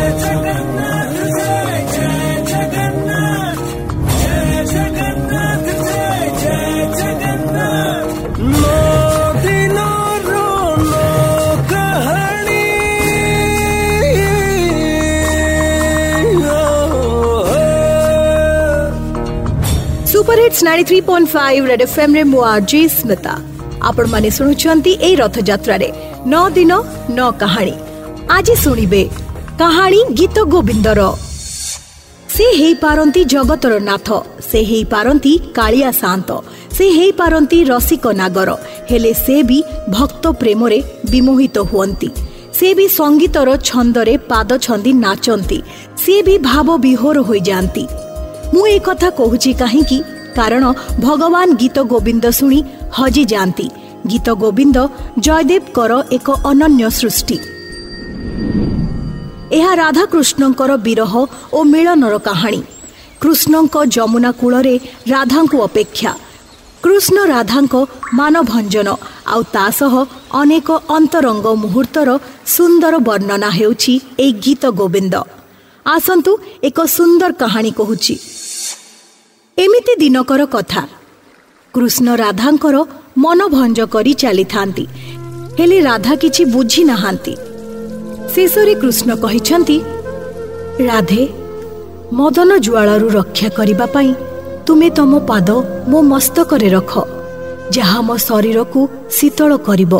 super hits nine three point five red F M রে মু আর্জি স্মিতা ଆପଣମାନେ ଶୁଣୁଛନ୍ତି ଏହି ରଥଯାତ୍ରାରେ ନଅ ଦିନ ନଅ କାହାଣୀ ଆଜି ଶୁଣିବେ କାହାଣୀ ଗୀତ ଗୋବିନ୍ଦର ସେ ହେଇପାରନ୍ତି ଜଗତର ନାଥ ସେ ହେଇପାରନ୍ତି କାଳିଆ ସାନ୍ତ ସେ ହେଇପାରନ୍ତି ରସିକ ନାଗର ହେଲେ ସେ ବି ଭକ୍ତ ପ୍ରେମରେ ବିମୋହିତ ହୁଅନ୍ତି ସେ ବି ସଙ୍ଗୀତର ଛନ୍ଦରେ ପାଦ ଛନ୍ଦି ନାଚନ୍ତି ସେ ବି ଭାବ ବିହୋର ହୋଇଯାଆନ୍ତି ମୁଁ ଏ କଥା କହୁଛି କାହିଁକି କାରଣ ଭଗବାନ ଗୀତ ଗୋବିନ୍ଦ ଶୁଣି ହଜିଯାଆନ୍ତି ଗୀତ ଗୋବିନ୍ଦ ଜୟଦେବଙ୍କର ଏକ ଅନନ୍ୟ ସୃଷ୍ଟି ଏହା ରାଧାକୃଷ୍ଣଙ୍କର ବିରହ ଓ ମିଳନର କାହାଣୀ କୃଷ୍ଣଙ୍କ ଯମୁନା କୂଳରେ ରାଧାଙ୍କୁ ଅପେକ୍ଷା କୃଷ୍ଣ ରାଧାଙ୍କ ମାନଭଞ୍ଜନ ଆଉ ତା ସହ ଅନେକ ଅନ୍ତରଙ୍ଗ ମୁହୂର୍ତ୍ତର ସୁନ୍ଦର ବର୍ଣ୍ଣନା ହେଉଛି ଏହି ଗୀତ ଗୋବିନ୍ଦ ଆସନ୍ତୁ ଏକ ସୁନ୍ଦର କାହାଣୀ କହୁଛି ଏମିତି ଦିନକର କଥା କୃଷ୍ଣ ରାଧାଙ୍କର ମନଭଞ୍ଜ କରି ଚାଲିଥାନ୍ତି ହେଲେ ରାଧା କିଛି ବୁଝିନାହାନ୍ତି ଶେଷରେ କୃଷ୍ଣ କହିଛନ୍ତି ରାଧେ ମଦନ ଜୁଆଳରୁ ରକ୍ଷା କରିବା ପାଇଁ ତୁମେ ତମ ପାଦ ମୋ ମସ୍ତକରେ ରଖ ଯାହା ମୋ ଶରୀରକୁ ଶୀତଳ କରିବ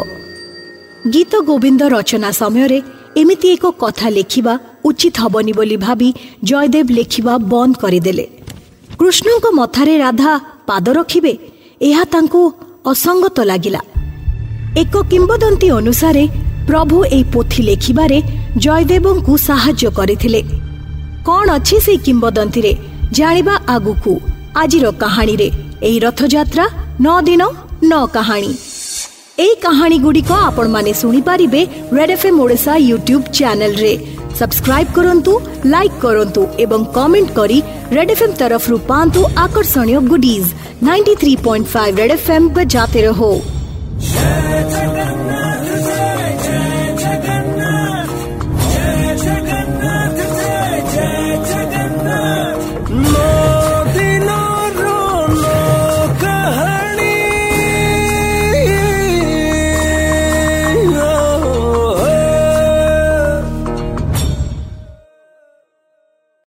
ଗୀତ ଗୋବିନ୍ଦ ରଚନା ସମୟରେ ଏମିତି ଏକ କଥା ଲେଖିବା ଉଚିତ ହେବନି ବୋଲି ଭାବି ଜୟଦେବ ଲେଖିବା ବନ୍ଦ କରିଦେଲେ କୃଷ୍ଣଙ୍କ ମଥାରେ ରାଧା ପାଦ ରଖିବେ ଏହା ତାଙ୍କୁ ଅସଙ୍ଗତ ଲାଗିଲା ଏକ କିମ୍ବଦନ୍ତୀ ଅନୁସାରେ প্রভু এই ପୋଥି লেখিবারে জয়দেবঙ্কু সাহায্য କରିଥିଲେ কণ ଅଛି সেই କିମ୍ବଦନ୍ତୀରେ ଜାଣିବା আগুকু আজির କାହାଣୀରେ এই রথযাত্রা ନଅ ଦିନ ନଅ କାହାଣୀ এই আপন মানে শুপারে red F M Odisha YouTube চ্যানেলে সবসক্রাইব করতু লাইক করতু এবং কমেন্ট করে রেড এফ এম তরফ পাঁচ আকর্ষণীয় goodies ninety three point five red F M বজাতে রহো